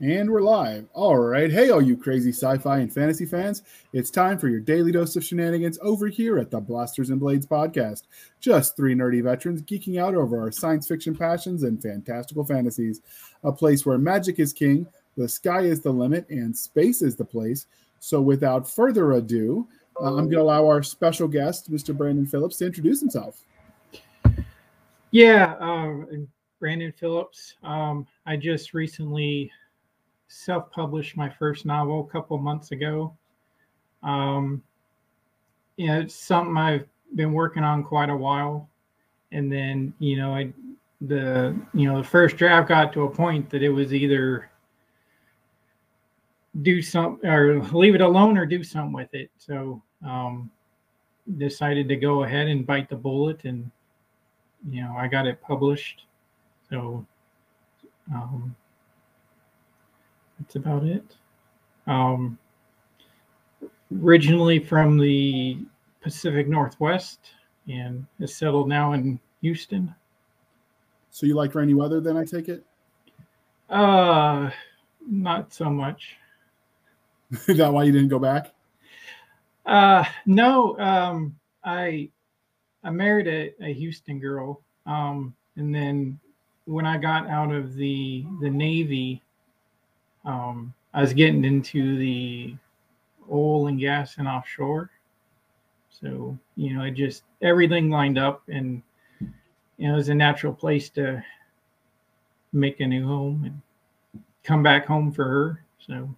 And we're live. All right. Hey, all you crazy sci fi and fantasy fans. It's time for your daily dose of shenanigans over here at the Blasters and Blades podcast. Just three nerdy veterans geeking out over our science fiction passions and fantastical fantasies. A place where magic is king, the sky is the limit, and space is the place. So, without further ado, uh, I'm going to allow our special guest, Mr. Brandon Phillips, to introduce himself. Yeah, uh, Brandon Phillips. Um, I just recently self-published my first novel a couple months ago. Um, yeah, it's something I've been working on quite a while, and then you know, I the you know the first draft got to a point that it was either do some or leave it alone or do something with it. So um, decided to go ahead and bite the bullet, and you know, I got it published. So um, that's about it. Um, originally from the Pacific Northwest and is settled now in Houston. So you like rainy weather then, I take it? Uh, not so much. Is that why you didn't go back? Uh, no. Um, I I married a, a Houston girl. Um, and then when I got out of the the Navy, um, I was getting into the oil and gas and offshore. So, you know, it just everything lined up and you know, it was a natural place to make a new home and come back home for her. So,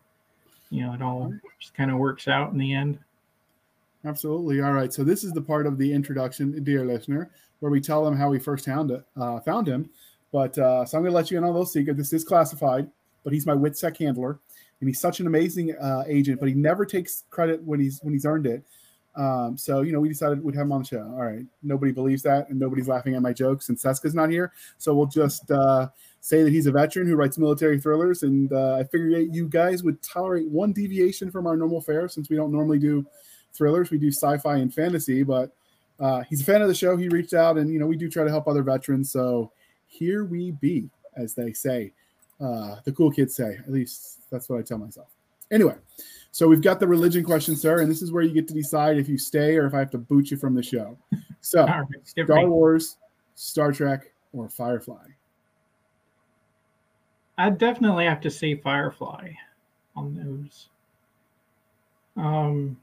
you know, it all just kind of works out in the end. Absolutely. All right. So this is the part of the introduction, dear listener, where we tell them how we first found it, uh, found him. But uh, so I'm going to let you in on those secrets. This is classified but he's my WITSEC handler, and he's such an amazing uh, agent. But he never takes credit when he's when he's earned it. Um, so you know, we decided we'd have him on the show. All right, nobody believes that, and nobody's laughing at my jokes since Seska's not here. So we'll just uh, say that he's a veteran who writes military thrillers, and uh, I figured you guys would tolerate one deviation from our normal fare since we don't normally do thrillers. We do sci-fi and fantasy, but uh, he's a fan of the show. He reached out, and you know, we do try to help other veterans. So here we be, as they say uh, the cool kids say. At least that's what I tell myself. Anyway, so we've got the religion question, sir, and this is where you get to decide if you stay or if I have to boot you from the show. So, Star Wars, Star Trek, or Firefly? I definitely have to say Firefly on those. Um,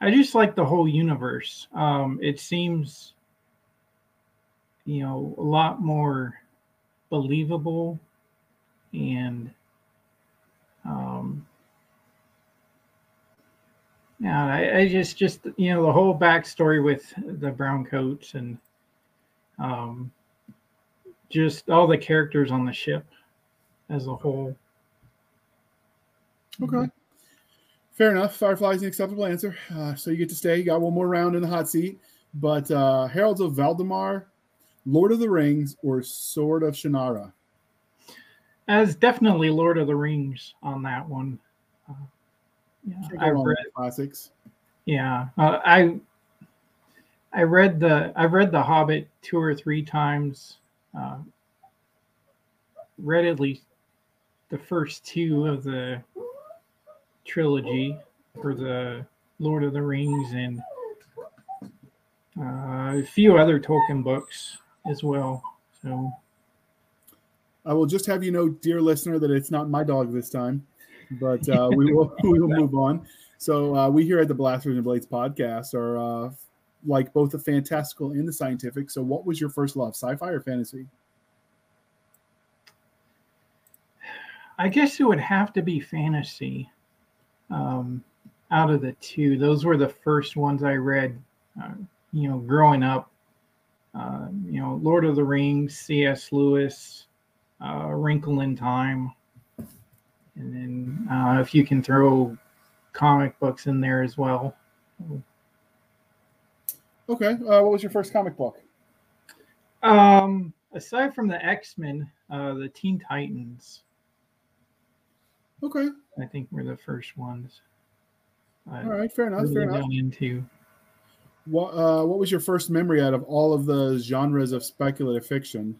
I just like the whole universe. Um, it seems, you know, a lot more believable and um, yeah, I, I, just just you know the whole backstory with the brown coats and um, just all the characters on the ship as a whole. Okay, fair enough. Firefly is an acceptable answer. Uh, so you get to stay. You got one more round in the hot seat. But uh, Heralds of Valdemar Lord of the Rings or Sword of Shannara? As definitely Lord of the Rings on that one. Uh, yeah, I read classics. Yeah, uh, I I read the I read The Hobbit two or three times. Uh, read at least the first two of the trilogy for the Lord of the Rings and uh, a few other Tolkien books as well. So I will just have you know, dear listener, that it's not my dog this time, but uh, we will we will move on. So uh, we here at the Blasters and Blades podcast are uh, like both the fantastical and the scientific. So what was your first love, sci-fi or fantasy? I guess it would have to be fantasy. Um, out of the two, those were the first ones I read. Uh, you know, growing up, uh, you know, Lord of the Rings, C.S. Lewis, uh, Wrinkle in Time, and then uh, if you can throw comic books in there as well. Okay, uh, what was your first comic book? Um, aside from the X Men, uh, the Teen Titans. Okay. I think were the first ones. All right, fair enough. Fair enough. Into. What uh, What was your first memory out of all of the genres of speculative fiction?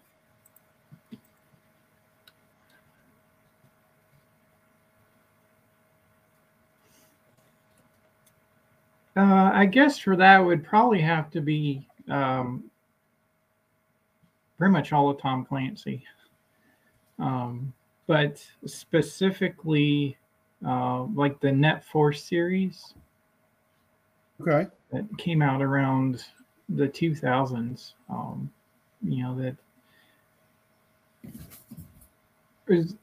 Uh, I guess for that would probably have to be um, pretty much all of Tom Clancy, um, but specifically uh, like the Net Force series. Okay. That came out around the 2000s. Um, you know, that was,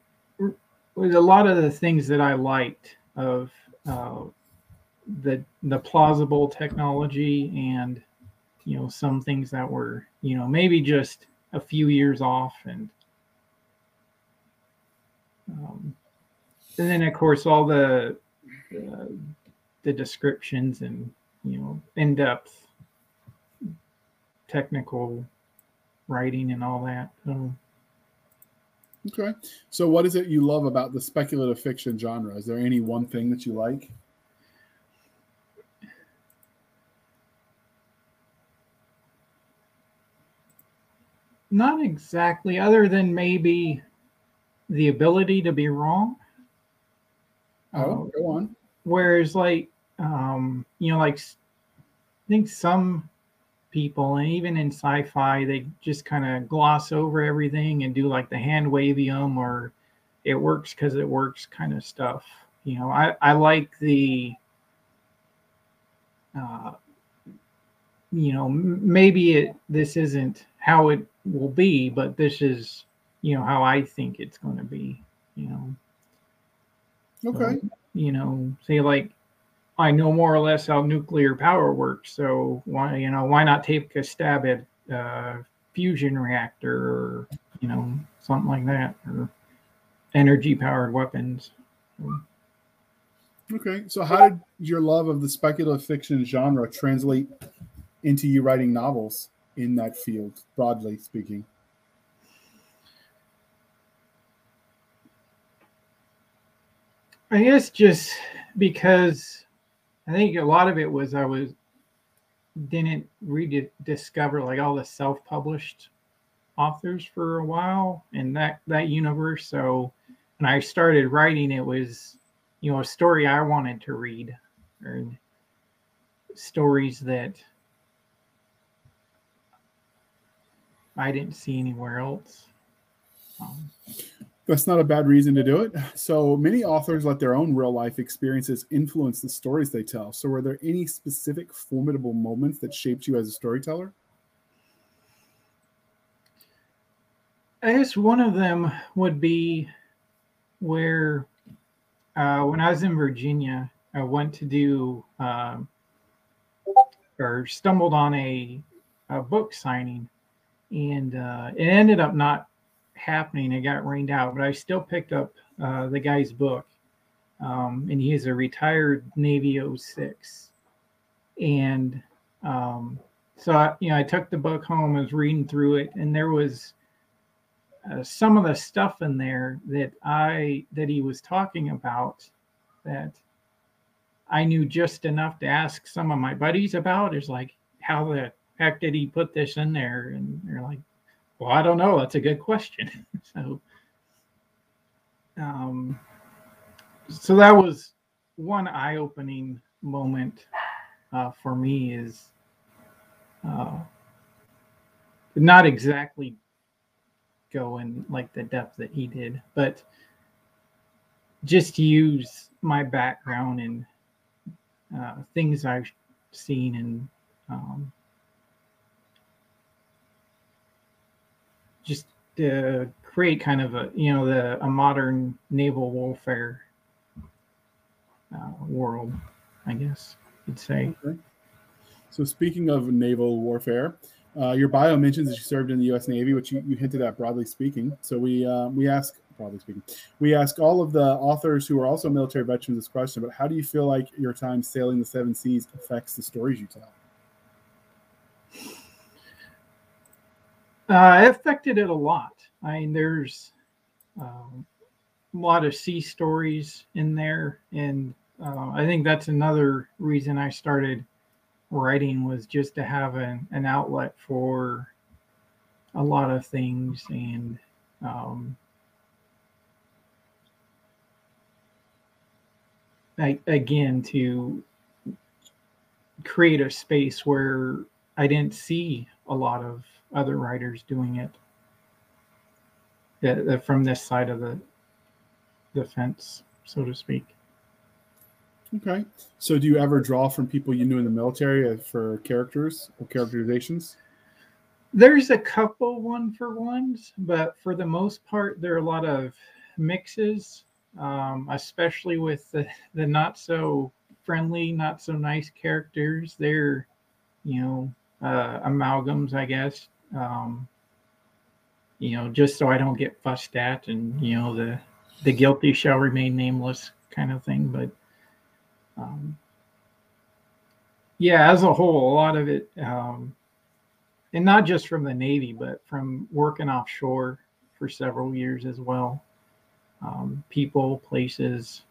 was a lot of the things that I liked of uh, the the plausible technology and you know some things that were you know maybe just a few years off and um, and then of course all the uh, the descriptions and you know in-depth technical writing and all that so, okay so what is it you love about the speculative fiction genre is there any one thing that you like not exactly other than maybe the ability to be wrong. Oh, uh, go on. Whereas, like, um, you know, like, I think some people, and even in sci-fi, they just kind of gloss over everything and do like the hand wavium or it works because it works kind of stuff. You know, I I like the. Uh, you know, maybe it this isn't how it will be, but this is you know how I think it's going to be. You know. Okay. So, you know, say like I know more or less how nuclear power works, so why you know why not take a stab at uh, fusion reactor or you know something like that or energy powered weapons. Okay, so how did your love of the speculative fiction genre translate into you writing novels in that field, broadly speaking? I guess just because I think a lot of it was I was didn't rediscover like all the self-published authors for a while in that that universe. So when I started writing, it was you know a story I wanted to read or stories that I didn't see anywhere else. Um, that's not a bad reason to do it. So many authors let their own real life experiences influence the stories they tell. So, were there any specific formidable moments that shaped you as a storyteller? I guess one of them would be where, uh, when I was in Virginia, I went to do uh, or stumbled on a, a book signing, and uh, it ended up not happening. It got rained out, but I still picked up uh, the guy's book. Um, and he is a retired Navy 06. And um, so, I, you know, I took the book home, I was reading through it, and there was uh, some of the stuff in there that I, that he was talking about that I knew just enough to ask some of my buddies about is like, how the heck did he put this in there? And they're like, well, I don't know. That's a good question. so, um, so that was one eye-opening moment uh, for me. Is uh, not exactly go in like the depth that he did, but just use my background and uh, things I've seen and um, to create kind of a you know the a modern naval warfare uh, world, I guess you'd say. Okay. So speaking of naval warfare, uh, your bio mentions that you served in the U.S. Navy, which you, you hinted at broadly speaking. So we uh, we ask broadly speaking, we ask all of the authors who are also military veterans this question. But how do you feel like your time sailing the seven seas affects the stories you tell? Uh, it affected it a lot. I mean, there's um, a lot of sea stories in there, and uh, I think that's another reason I started writing was just to have an, an outlet for a lot of things and um, I, again to create a space where I didn't see a lot of other writers doing it from this side of the the fence, so to speak. Okay. So, do you ever draw from people you knew in the military for characters or characterizations? There's a couple one for ones, but for the most part, there are a lot of mixes, um, especially with the, the not so friendly, not so nice characters. They're, you know, uh, amalgams, I guess. Um, you know, just so I don't get fussed at, and you know, the the guilty shall remain nameless kind of thing. But um, yeah, as a whole, a lot of it, um, and not just from the Navy, but from working offshore for several years as well. Um, people, places,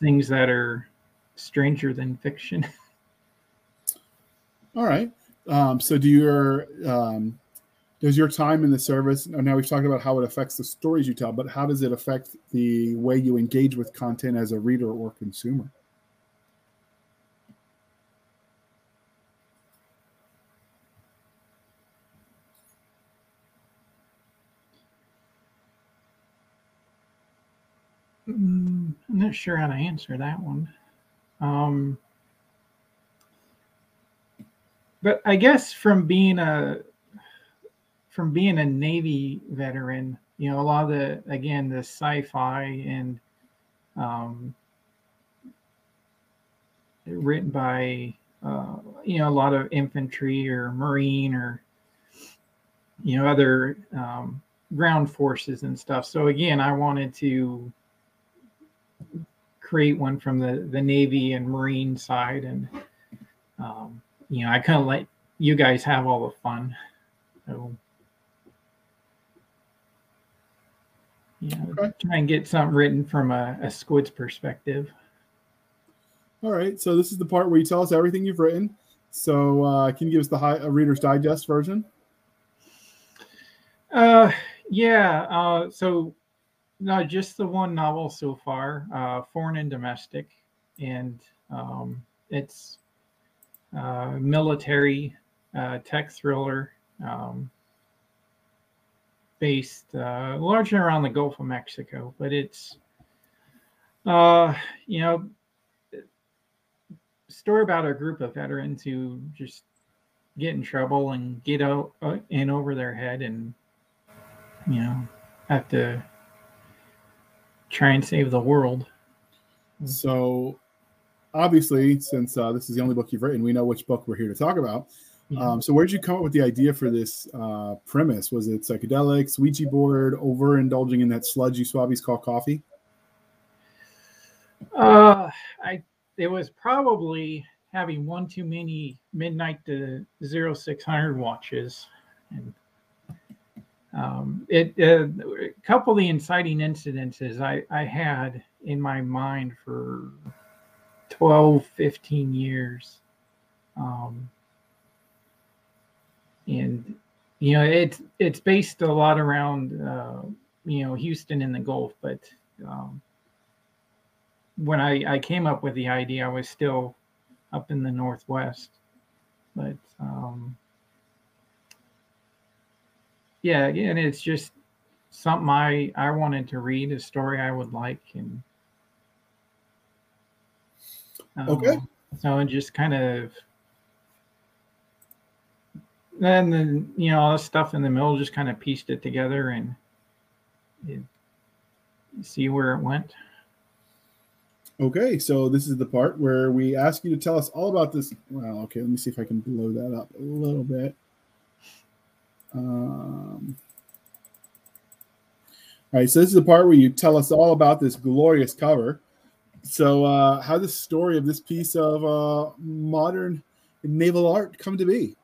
things that are stranger than fiction. All right. Um, so, do your um, does your time in the service? Now we've talked about how it affects the stories you tell, but how does it affect the way you engage with content as a reader or consumer? Mm, I'm not sure how to answer that one. Um, but I guess from being a from being a Navy veteran, you know, a lot of the again the sci-fi and um, written by uh, you know a lot of infantry or marine or you know other um, ground forces and stuff. So again, I wanted to create one from the the Navy and Marine side, and um, you know, I kind of let you guys have all the fun. So, you know, okay. try and get something written from a, a squid's perspective. All right, so this is the part where you tell us everything you've written. So, uh, can you give us the high, Reader's Digest version? Uh, yeah. Uh, so, no, just the one novel so far, uh, Foreign and Domestic, and um, it's uh, military uh, tech thriller um, based uh, largely around the Gulf of Mexico, but it's uh, you know story about a group of veterans who just get in trouble and get out uh, in over their head and you know have to try and save the world. So obviously, since uh, this is the only book you've written, we know which book we're here to talk about. Um, so, where did you come up with the idea for this uh, premise? Was it psychedelics, Ouija board, overindulging in that sludge you swabbies call coffee? Uh, I it was probably having one too many midnight to zero six hundred watches, and um, it uh, a couple of the inciting incidences I I had in my mind for 12, 15 years. Um, and you know it's it's based a lot around uh, you know Houston and the Gulf, but um, when I, I came up with the idea, I was still up in the Northwest, but um, yeah, and it's just something I I wanted to read, a story I would like, and Okay. Um, so and just kind of then the you know all the stuff in the middle just kind of pieced it together and it, see where it went. Okay, so this is the part where we ask you to tell us all about this. Well, okay, let me see if I can blow that up a little bit. Um, all right, so this is the part where you tell us all about this glorious cover. So, uh, how the story of this piece of uh, modern naval art come to be?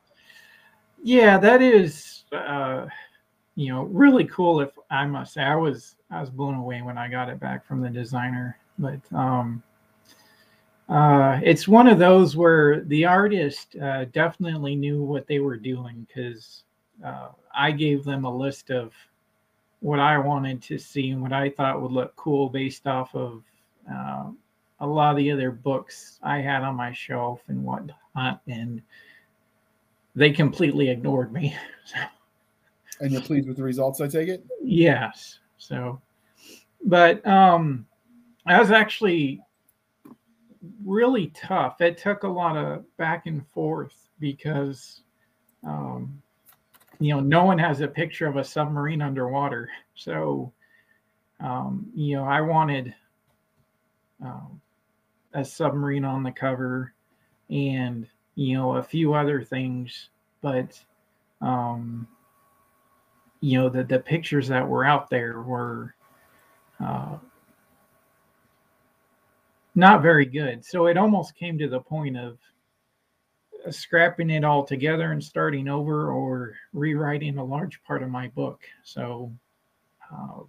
Yeah, that is, uh, you know, really cool. If I must say, I was I was blown away when I got it back from the designer. But um, uh, it's one of those where the artist uh, definitely knew what they were doing because uh, I gave them a list of what I wanted to see and what I thought would look cool based off of uh, a lot of the other books I had on my shelf and whatnot, and they completely ignored me. So, And you're pleased with the results, I take it? yes. So, but um, I was actually really tough. It took a lot of back and forth because, um, you know, no one has a picture of a submarine underwater. So, um, you know, I wanted um, a submarine on the cover and, you know, a few other things, but, um, you know, the, the pictures that were out there were, uh, not very good. So it almost came to the point of scrapping it all together and starting over or rewriting a large part of my book. So uh,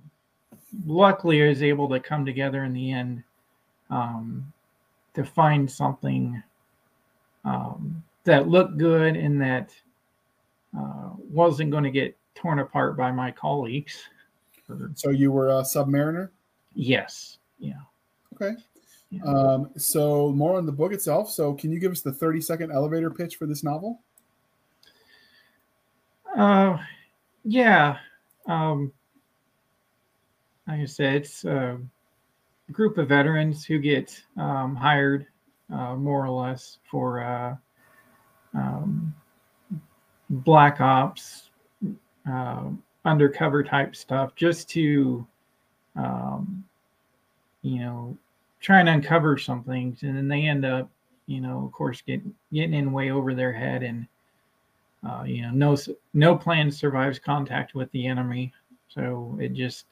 luckily, I was able to come together in the end um, to find something um, that looked good and that uh, wasn't going to get torn apart by my colleagues. So you were a submariner? Yes. Yeah. Okay. Yeah. Um, so more on the book itself. So can you give us the 30 second elevator pitch for this novel? Uh, yeah. Um, like I said, it's a group of veterans who get um, hired, uh, more or less, for uh, um, black ops, uh, undercover type stuff, just to, um, you know, try and uncover some things, and then they end up, you know, of course, getting getting in way over their head and uh, you know, no no plan survives contact with the enemy, so it just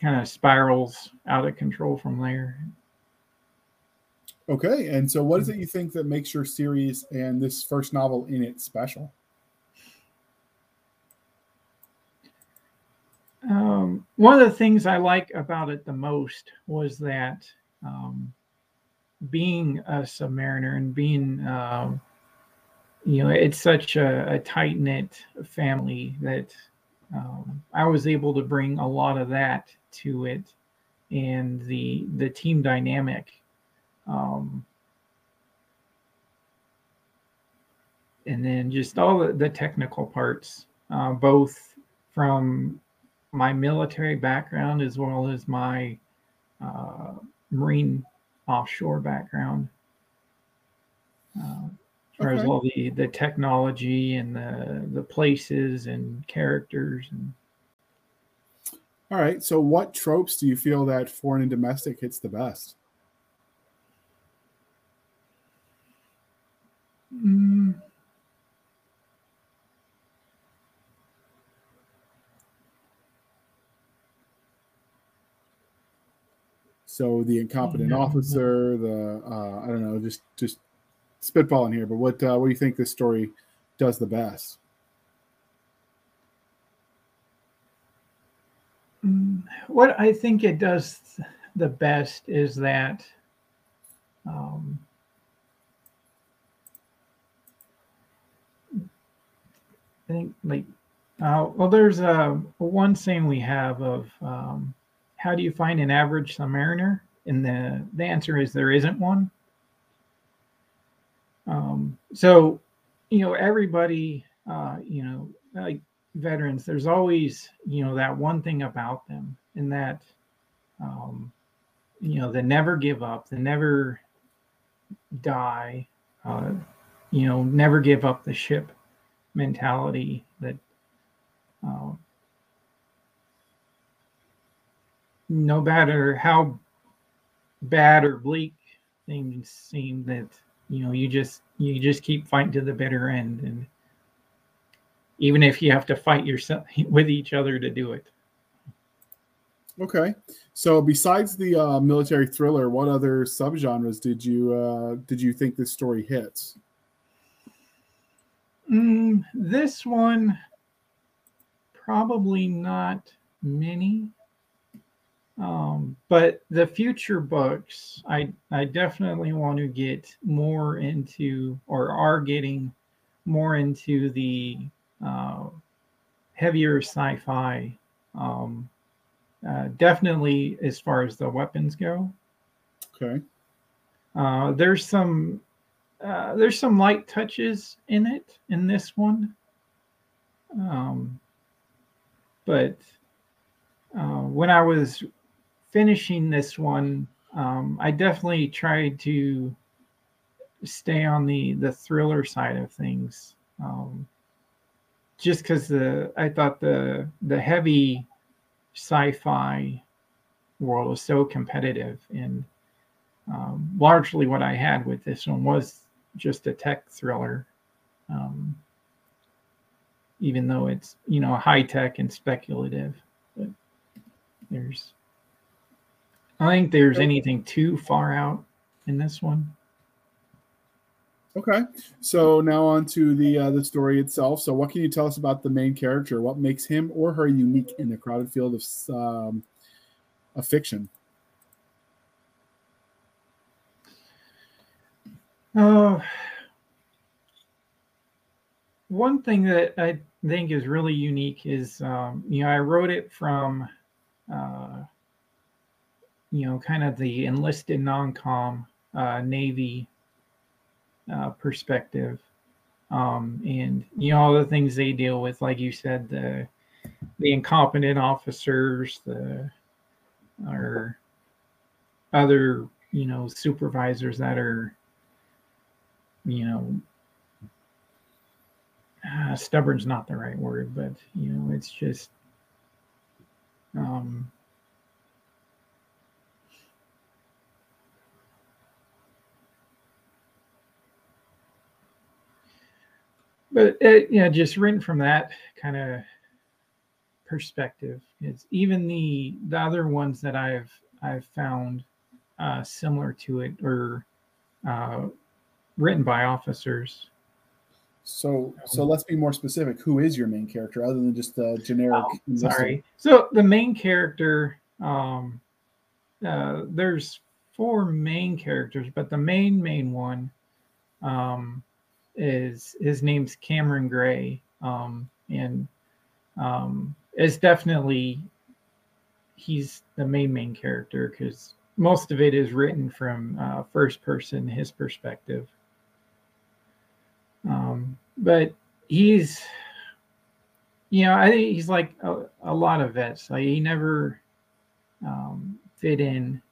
kind of spirals out of control from there. Okay. And so what is it you think that makes your series and this first novel in it special? Um, one of the things I like about it the most was that um, being a submariner and being um, you know it's such a, a tight knit family that um, I was able to bring a lot of that to it, and the the team dynamic. Um, and then just all the, the technical parts, uh, both from my military background as well as my uh, marine offshore background. Uh, as far as Okay. all the the technology and the the places and characters and All right. So what tropes do you feel that foreign and domestic hits the best? Mm, So the incompetent officer, the uh, I don't know, just just spitballing here, but what uh, what do you think this story does the best? What I think it does the best is that um, I think like uh, well, there's a one saying we have of um, how do you find an average submariner, and the the answer is there isn't one. Um, so, you know, everybody, uh, you know, like veterans, there's always, you know, that one thing about them, and that, um, you know, they never give up, they never die, uh, you know, never give up the ship mentality that, uh, no matter how bad or bleak things seem, that you know you just you just keep fighting to the bitter end and even if you have to fight yourself with each other to do it Okay. So besides the uh, military thriller, what other subgenres did you uh, did you think this story hits? Mm, this one probably not many um, but the future books i i definitely want to get more into or are getting more into the uh, heavier sci-fi um, uh, definitely as far as the weapons go Okay. Uh, there's some uh, there's some light touches in it in this one, um, but uh, when I was finishing this one, um, I definitely tried to stay on the the thriller side of things. Um, just because the I thought the the heavy sci-fi world was so competitive, and um, largely what I had with this one was just a tech thriller. Um, even though it's you know high tech and speculative, but there's I think there's anything too far out in this one. Okay, so now on to the uh, the story itself. So, what can you tell us about the main character? What makes him or her unique in the crowded field of um, of fiction? Uh, one thing that I think is really unique is, um, you know, I wrote it from, uh, you know, kind of the enlisted non-com uh, Navy uh, perspective, um, and you know all the things they deal with, like you said, the the incompetent officers, the or other you know supervisors that are you know uh, stubborn's not the right word but you know it's just um but it, you know, just written from that kind of perspective, it's even the the other ones that I've I've found uh, similar to it or uh, written by officers. So, so let's be more specific. Who is your main character, other than just the generic? Oh, sorry. So the main character, um, uh, there's four main characters, but the main main one, um, is his name's Cameron Gray, um, and um, it's definitely he's the main main character because most of it is written from uh, first person, his perspective. Um, but he's, you know, I think he's like a, a lot of vets. Like he never um, fit in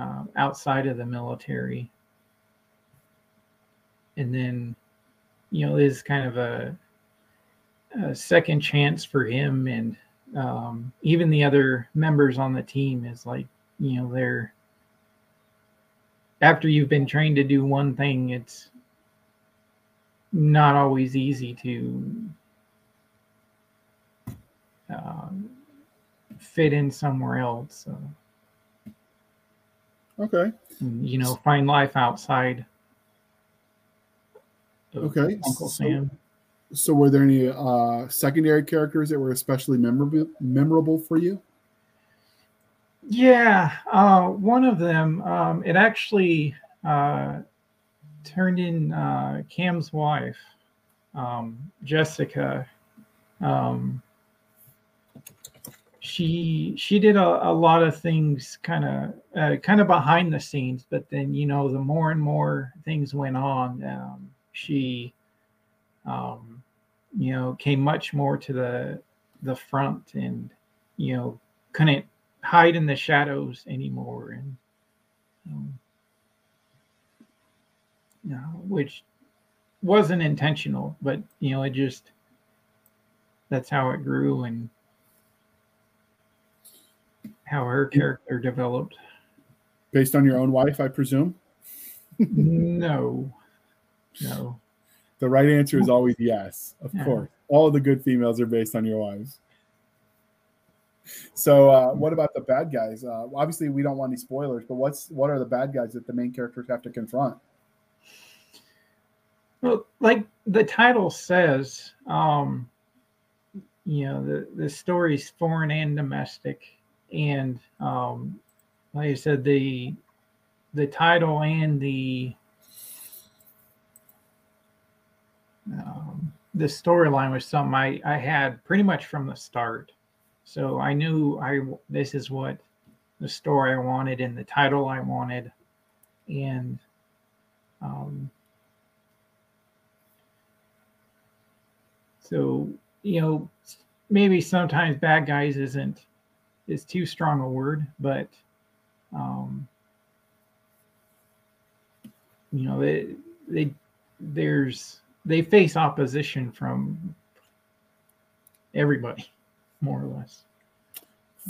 uh, outside of the military, and then you know is kind of a, a second chance for him. And um, even the other members on the team is like you know they're after you've been trained to do one thing it's not always easy to uh, fit in somewhere else so, okay. You know find life outside Okay. Uncle so, Sam. So, were there any uh, secondary characters that were especially memorable memorable for you? Yeah, uh, one of them. Um, it actually uh, turned in uh, Cam's wife, um, Jessica. Um, she she did a, a lot of things kind of uh, kind of behind the scenes, but then you know the more and more things went on, um, she um, you know came much more to the the front and you know couldn't hide in the shadows anymore and um, you know, which wasn't intentional but you know it just that's how it grew and how her character developed. Based on your own wife i presume? No no. The right answer is always yes, of yeah. course. All of the good females are based on your wives. So, uh, what about the bad guys? Uh, obviously, we don't want any spoilers, but what's what are the bad guys that the main characters have to confront? Well, like the title says, um, you know, the the story's foreign and domestic, and um, like I said, the the title and the um, this storyline was something I, I had pretty much from the start. So I knew I this is what the story I wanted and the title I wanted. and um, so you know maybe sometimes bad guys isn't is too strong a word, but um, you know they they there's they face opposition from everybody more or less.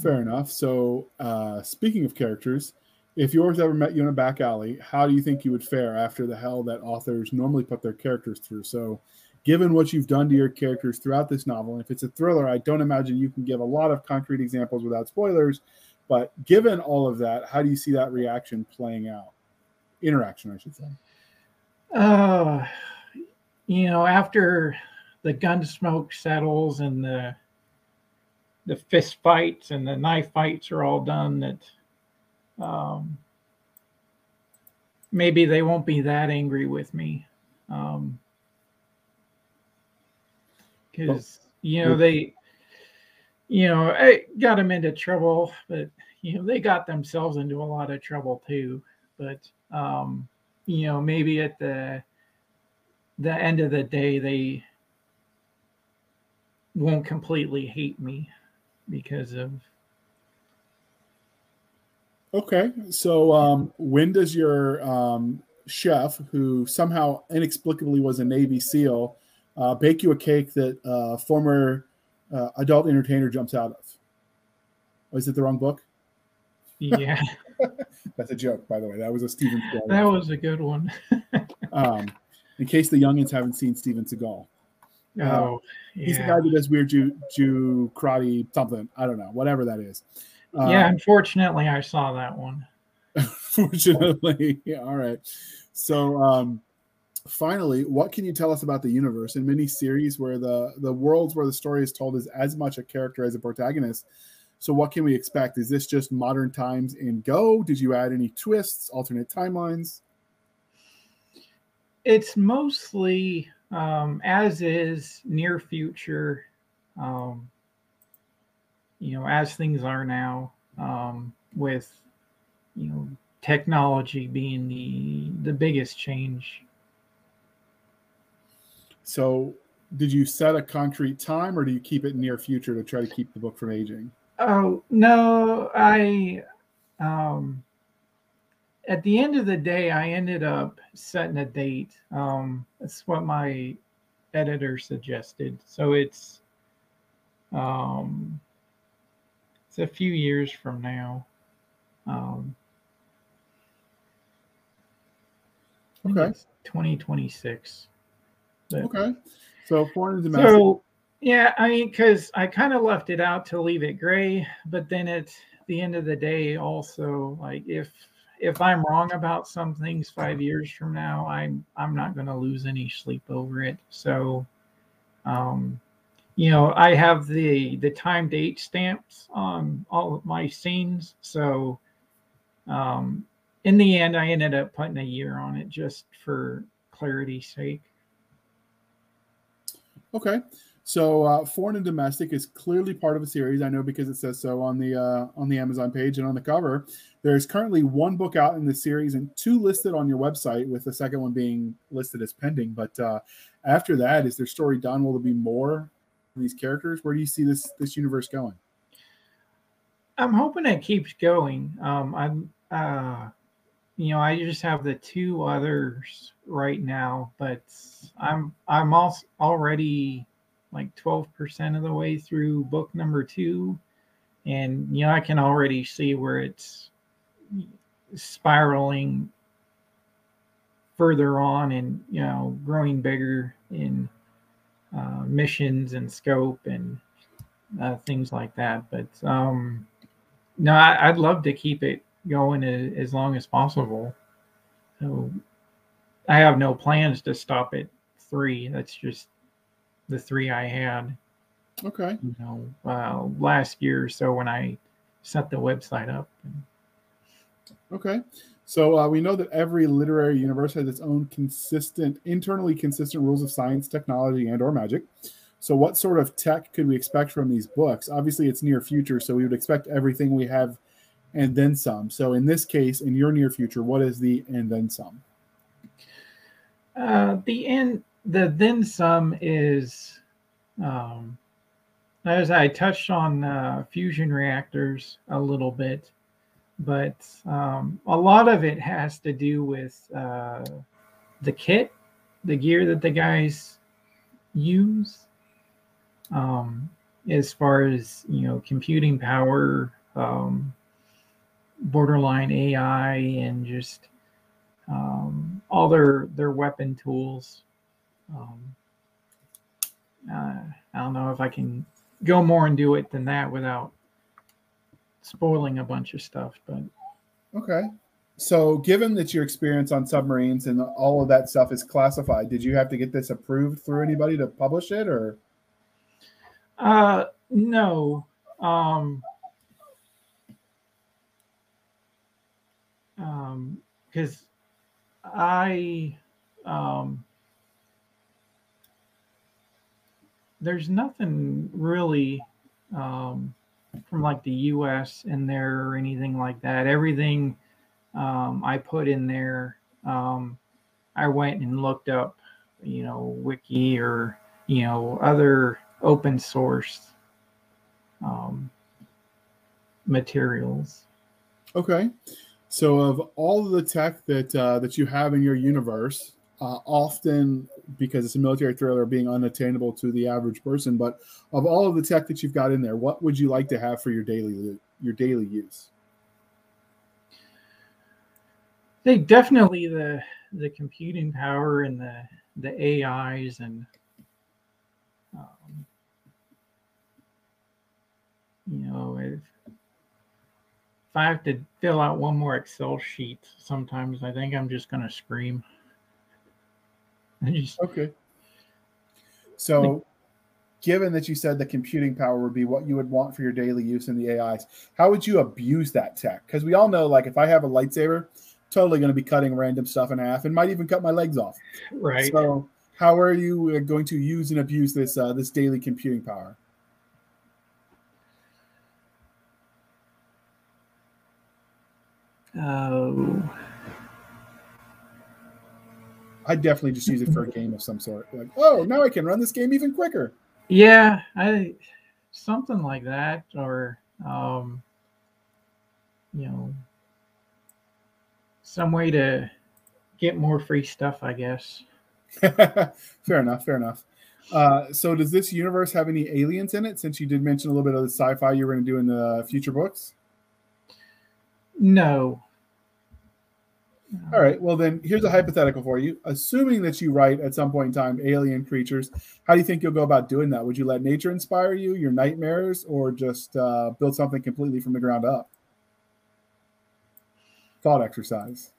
Fair enough. So uh speaking of characters if yours ever met you in a back alley how do you think you would fare after the hell that authors normally put their characters through? So given what you've done to your characters throughout this novel if it's a thriller i don't imagine you can give a lot of concrete examples without spoilers but given all of that how do you see that reaction playing out? Interaction i should say. Uh you know, after the gun smoke settles and the the fist fights and the knife fights are all done, that um, maybe they won't be that angry with me. Um, because you know they you know i got them into trouble but you know they got themselves into a lot of trouble too but um you know maybe at the the end of the day they won't completely hate me because of okay so um, when does your um, chef who somehow inexplicably was a navy seal uh, bake you a cake that uh, former uh, adult entertainer jumps out of? Was it the wrong book? Yeah. That's a joke by the way. That was a steven that was a good one. Um, in case the youngins haven't seen Steven Seagal. Uh, oh, yeah. he's the guy that does weird Jew, Jew karate something. I don't know, whatever that is. Uh, yeah, unfortunately, I saw that one. Fortunately, yeah. All right. So, um, finally, what can you tell us about the universe in many series where the the worlds where the story is told is as much a character as a protagonist? So, what can we expect? Is this just modern times in Go? Did you add any twists, alternate timelines? It's mostly um, as is near future um, you know as things are now um, with you know technology being the the biggest change. So did you set a concrete time or do you keep it near future to try to keep the book from aging? Oh no i um at the end of the day, I ended up setting a date. Um, that's what my editor suggested. So it's um, it's a few years from now. Um, okay. 2026. okay. So foreign domestic. So yeah, I mean, because I kind of left it out to leave it gray, but then at the end of the day, also like if if I'm wrong about some things five years from now, I'm I'm not going to lose any sleep over it. So, um, you know, I have the the time date stamps on all of my scenes. So, um, in the end, I ended up putting a year on it just for clarity's sake. Okay. So, uh, foreign and domestic is clearly part of a series. I know because it says so on the uh, on the Amazon page and on the cover. There's currently one book out in the series and two listed on your website, with the second one being listed as pending. But uh, after that, is their story done? Will there be more of these characters? Where do you see this this universe going? I'm hoping it keeps going. Um, I'm, uh, you know, I just have the two others right now, but I'm I'm also already like 12% of the way through book number two. And, you know, I can already see where it's spiraling further on and, you know, growing bigger in uh, missions and scope and uh, things like that. But, um, no, I, would love to keep it going as, as long as possible. So I have no plans to stop at three. That's just the three I had. Okay. You know, uh, last year or so when I set the website up. Okay. So uh, we know that every literary universe has its own consistent, internally consistent rules of science, technology, and or magic. So what sort of tech could we expect from these books? Obviously, it's near future, so we would expect everything we have and then some. So in this case, in your near future, what is the and then some? Uh, the end, the then some is, um, as I touched on uh, fusion reactors a little bit, but um, a lot of it has to do with uh, the kit, the gear that the guys use. Um, as far as you know, computing power, um, borderline AI, and just um, all their their weapon tools. Um, uh, I don't know if I can go more into it than that without spoiling a bunch of stuff, but okay. So, given that your experience on submarines and all of that stuff is classified, did you have to get this approved through anybody to publish it, or? Uh, no. Um, um, because I, um, there's nothing really, um, from like the U.S. in there or anything like that. Everything, um, I put in there, um, I went and looked up, you know, wiki or you know other open source um, materials. Okay, so of all the tech that uh, that you have in your universe, uh, often because it's a military thriller, being unattainable to the average person, but of all of the tech that you've got in there, what would you like to have for your daily your daily use? I think definitely the the computing power and the the AIs and um, you know if if I have to fill out one more Excel sheet, sometimes I think I'm just gonna scream. Just okay. So, given that you said the computing power would be what you would want for your daily use in the AIs, how would you abuse that tech? Because we all know, like, if I have a lightsaber, totally going to be cutting random stuff in half and might even cut my legs off. Right. So, how are you uh, going to use and abuse this uh, this daily computing power? Oh. I definitely just use it for a game of some sort. Like, oh, now I can run this game even quicker. Yeah, I something like that, or um, you know, some way to get more free stuff, I guess. fair enough. Fair enough. Uh, so, does this universe have any aliens in it? Since you did mention a little bit of the sci-fi you were going to do in the future books. No. All right. Well, then here's a hypothetical for you. Assuming that you write at some point in time alien creatures, how do you think you'll go about doing that? Would you let nature inspire you, your nightmares, or just uh, build something completely from the ground up? Thought exercise.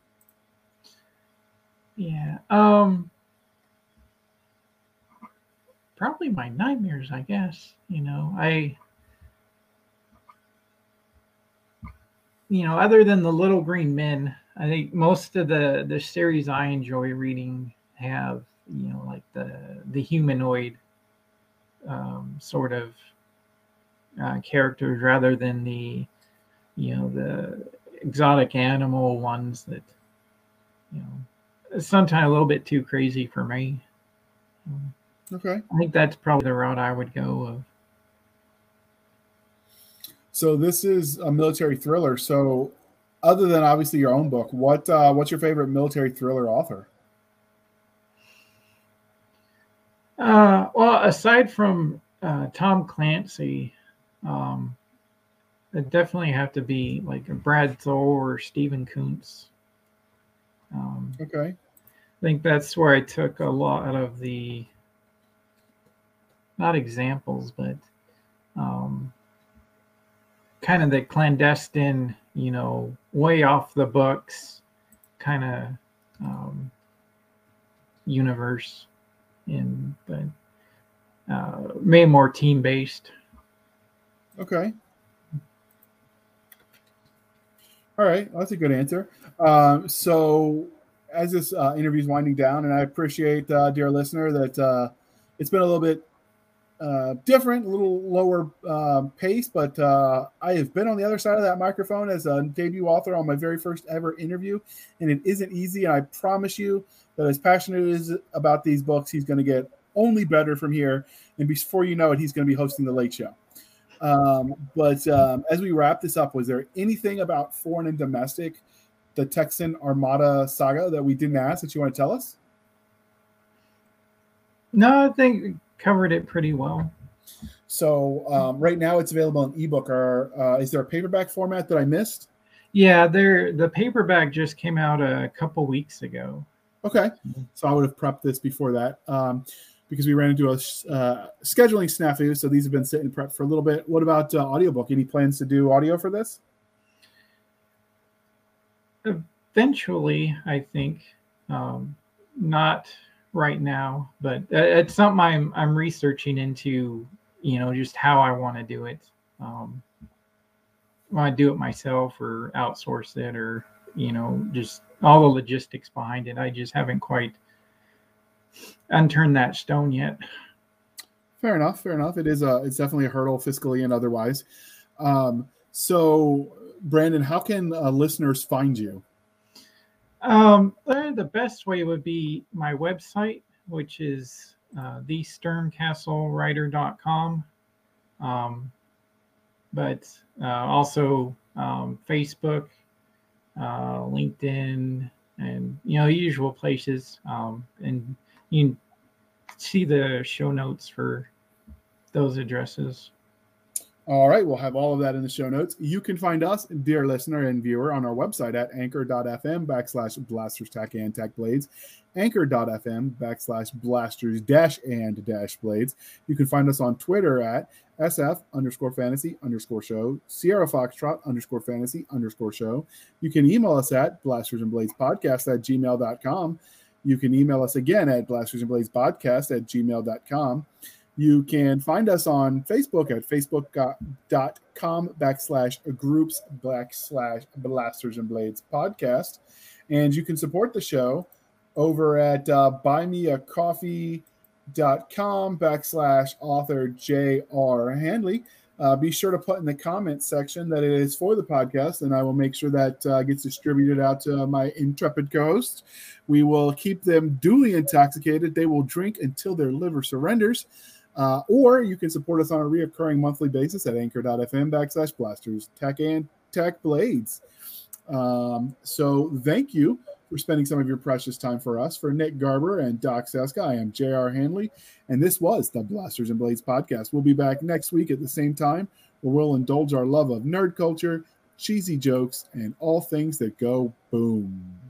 Yeah. Um. Probably my nightmares, I guess. You know, I you know, other than the Little Green Men, I think most of the the series I enjoy reading have you know like the the humanoid um, sort of uh, characters rather than the you know the exotic animal ones that you know sometimes a little bit too crazy for me. Okay, I think that's probably the route I would go of. So this is a military thriller. So, other than obviously your own book, what uh, what's your favorite military thriller author? Uh, well, aside from uh, Tom Clancy, um, it definitely have to be like Brad Thor or Stephen Coonts. Um, okay. I think that's where I took a lot of the, not examples, but um, kind of the clandestine, you know, way off the books kind of um, universe but uh, maybe more team based. Okay. All right, well, that's a good answer. Um, so, as this uh, interview is winding down, and I appreciate, uh, dear listener, that uh, it's been a little bit uh, different, a little lower uh, pace, but uh, I have been on the other side of that microphone as a debut author on my very first ever interview, and it isn't easy. And I promise you that as passionate as about these books, he's going to get only better from here. And before you know it, he's going to be hosting the Late Show. Um, but um, as we wrap this up, was there anything about foreign and domestic, the Texan Armada saga that we didn't ask that you want to tell us? No, I think covered it pretty well. So um, right now it's available in ebook. Or uh, is there a paperback format that I missed? Yeah, there. The paperback just came out a couple weeks ago. Okay, so I would have prepped this before that um, because we ran into a uh, scheduling snafu. So these have been sitting prepped for a little bit. What about uh, audiobook? Any plans to do audio for this? Eventually, I think. Um, not right now, but it's something I'm I'm researching into. You know, just how I want to do it. Um, to do it myself or outsource it or you know just all the logistics behind it. I just haven't quite unturned that stone yet. Fair enough. Fair enough. It is a it's definitely a hurdle fiscally and otherwise. Um, so, Brandon, how can uh, listeners find you? Um, the best way would be my website, which is uh, thesterncastlewriter.com. Um, but uh, also um, Facebook, uh, LinkedIn, and you know usual places. Um, and you can see the show notes for those addresses. All right, we'll have all of that in the show notes. You can find us, dear listener and viewer, on our website at anchor.fm backslash blasters tack and tack blades, anchor.fm backslash blasters dash and dash blades. You can find us on Twitter at SF underscore fantasy underscore show, Sierra Foxtrot underscore fantasy underscore show. You can email us at blasters and blades podcast at gmail.com. You can email us again at blasters and blades podcast at gmail.com. You can find us on Facebook at facebook.com backslash groups backslash blasters and blades podcast. And you can support the show over at uh, buymeacoffee.com backslash author J.R. Handley. Uh, be sure to put in the comments section that it is for the podcast, and I will make sure that uh, gets distributed out to my intrepid co hosts. We will keep them duly intoxicated. They will drink until their liver surrenders. Uh, or you can support us on a reoccurring monthly basis at anchor.fm backslash blasters tech and tech blades. Um, so thank you for spending some of your precious time for us. For Nick Garber and Doc Seska, I am J.R. Handley, and this was the Blasters and Blades podcast. We'll be back next week at the same time where we'll indulge our love of nerd culture, cheesy jokes, and all things that go boom.